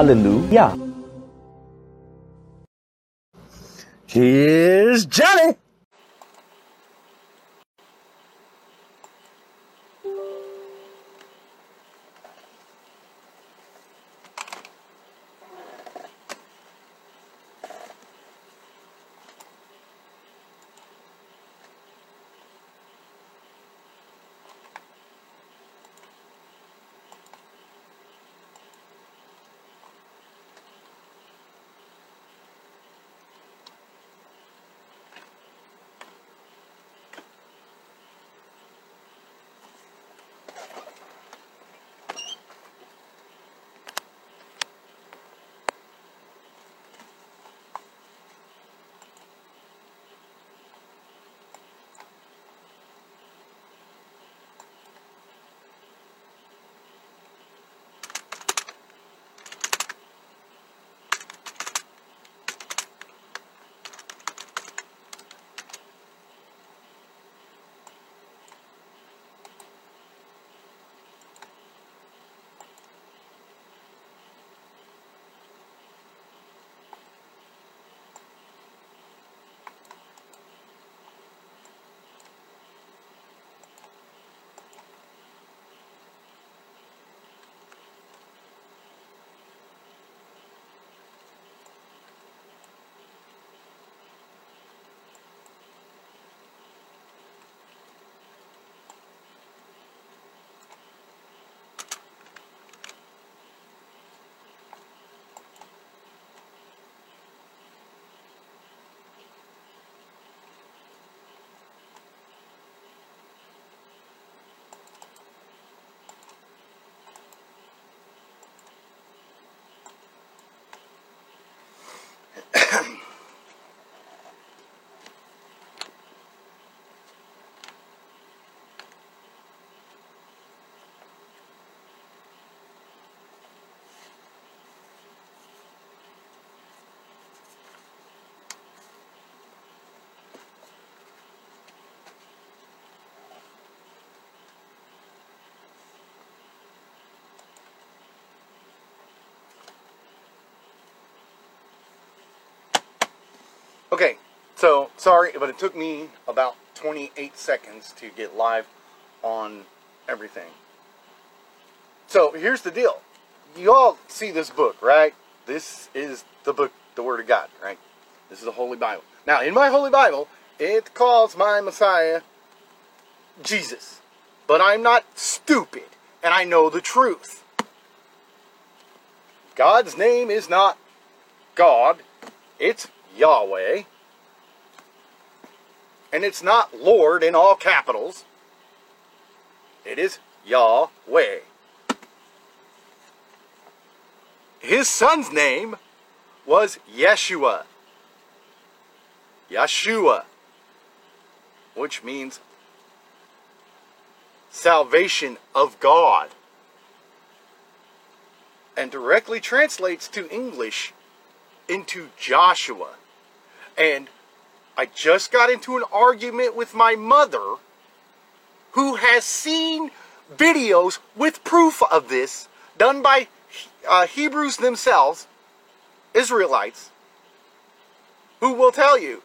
Hallelujah. Here's Johnny. So sorry, but it took me about 28 seconds to get live on everything. So here's the deal. You all see this book, right? This is the book, the Word of God, right? This is the Holy Bible. Now, in my Holy Bible, it calls my Messiah Jesus. But I'm not stupid, and I know the truth. God's name is not God, it's Yahweh. And it's not Lord in all capitals. It is Yahweh. His son's name was Yeshua. Yeshua. Which means salvation of God. And directly translates to English into Joshua. And I just got into an argument with my mother who has seen videos with proof of this done by uh, Hebrews themselves, Israelites, who will tell you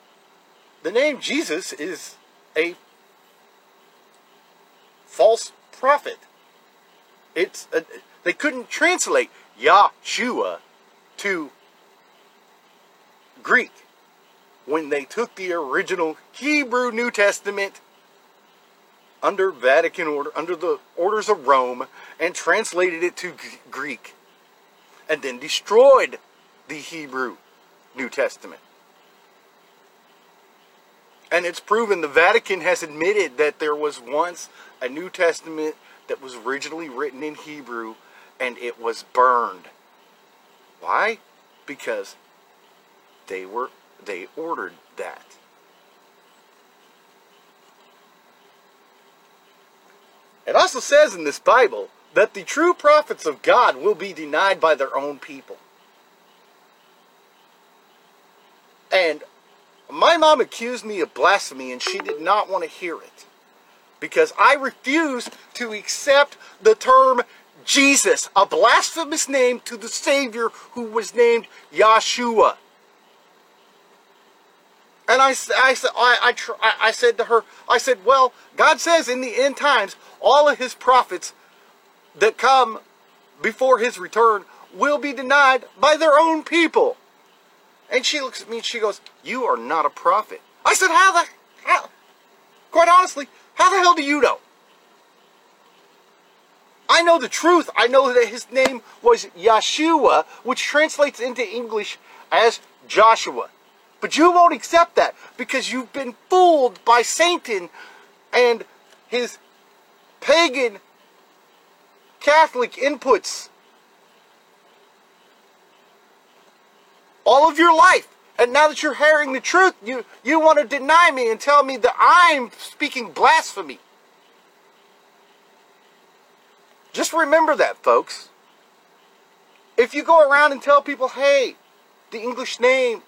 the name Jesus is a false prophet. It's a, they couldn't translate Yahshua to Greek when they took the original Hebrew New Testament under Vatican order, under the orders of Rome, and translated it to Greek, and then destroyed the Hebrew New Testament. And it's proven the Vatican has admitted that there was once a New Testament that was originally written in Hebrew and it was burned. Why? Because they were they ordered that. It also says in this Bible that the true prophets of God will be denied by their own people. And my mom accused me of blasphemy and she did not want to hear it. Because I refuse to accept the term Jesus, a blasphemous name to the Savior who was named Yahshua. And I, I, I, I, I said to her, I said, well, God says in the end times, all of his prophets that come before his return will be denied by their own people. And she looks at me and she goes, you are not a prophet. I said, how the, how, quite honestly, how the hell do you know? I know the truth. I know that his name was Yeshua, which translates into English as Joshua. But you won't accept that because you've been fooled by Satan and his pagan Catholic inputs all of your life. And now that you're hearing the truth, you, you want to deny me and tell me that I'm speaking blasphemy. Just remember that, folks. If you go around and tell people, hey, the English name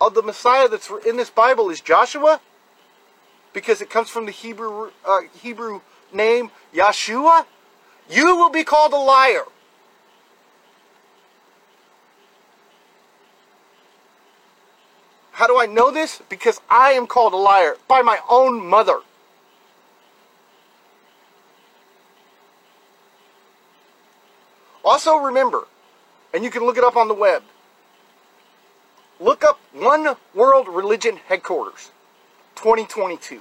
of the Messiah that's in this Bible is Joshua, because it comes from the Hebrew uh, Hebrew name Yeshua, you will be called a liar. How do I know this? Because I am called a liar by my own mother. Also remember, and you can look it up on the web, look up One World Religion Headquarters 2022.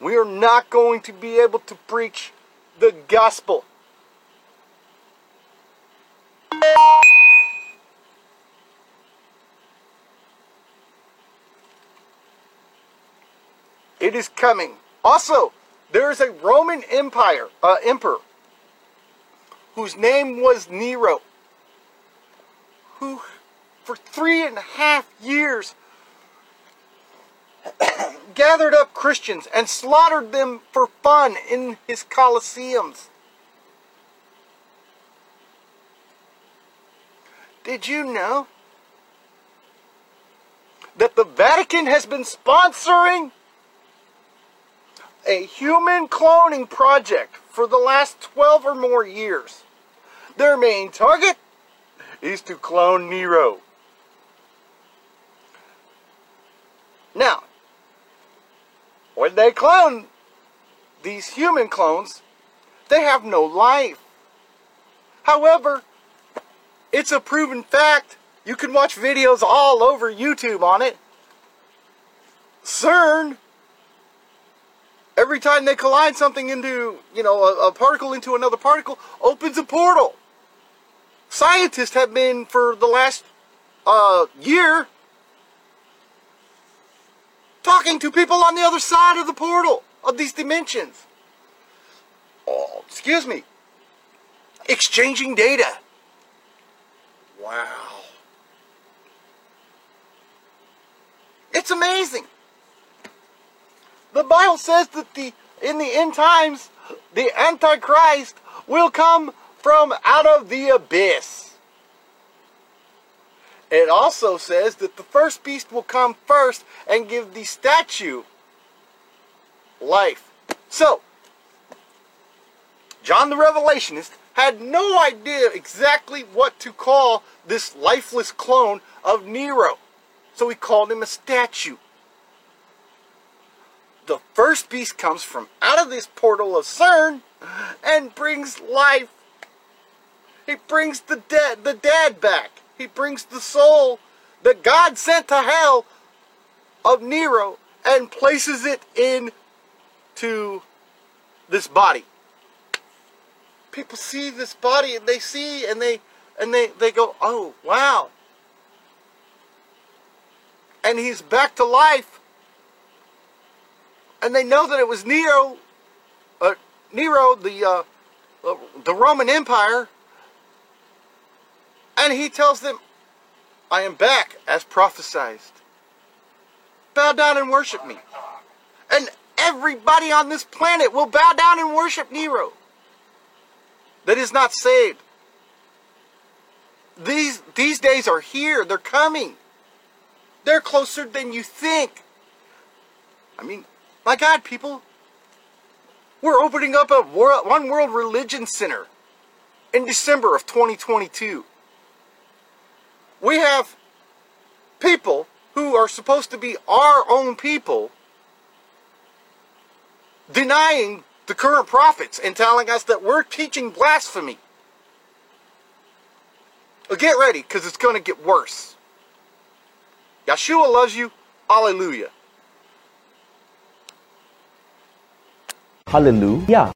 We are not going to be able to preach the gospel. It is coming. Also, there is a Roman Empire uh, emperor whose name was Nero, who for three and a half years gathered up Christians and slaughtered them for fun in his colosseums. Did you know that the Vatican has been sponsoring a human cloning project for the last 12 or more years? Their main target is to clone Nero. Now, when they clone these human clones, they have no life. However, it's a proven fact. You can watch videos all over YouTube on it. CERN, every time they collide something into, you know, a, a particle into another particle, opens a portal. Scientists have been, for the last uh, year, talking to people on the other side of the portal of these dimensions. Oh, excuse me. Exchanging data. Wow. It's amazing. The Bible says that the in the end times the antichrist will come from out of the abyss. It also says that the first beast will come first and give the statue life. So, John the Revelationist had no idea exactly what to call this lifeless clone of Nero. So he called him a statue. The first beast comes from out of this portal of CERN and brings life. He brings the dead the dead back. He brings the soul that God sent to hell of Nero and places it into this body. People see this body and they see and they and they, they go, oh wow. And he's back to life. And they know that it was Nero, uh, Nero, the uh, the Roman Empire. And he tells them, I am back as prophesied. Bow down and worship me. And everybody on this planet will bow down and worship Nero that is not saved. These, these days are here. They're coming. They're closer than you think. I mean, my God, people. We're opening up a world, one world religion center in December of 2022. We have people who are supposed to be our own people denying the current prophets and telling us that we're teaching blasphemy. Well, get ready because it's going to get worse. Yeshua loves you. Hallelujah. Hallelujah.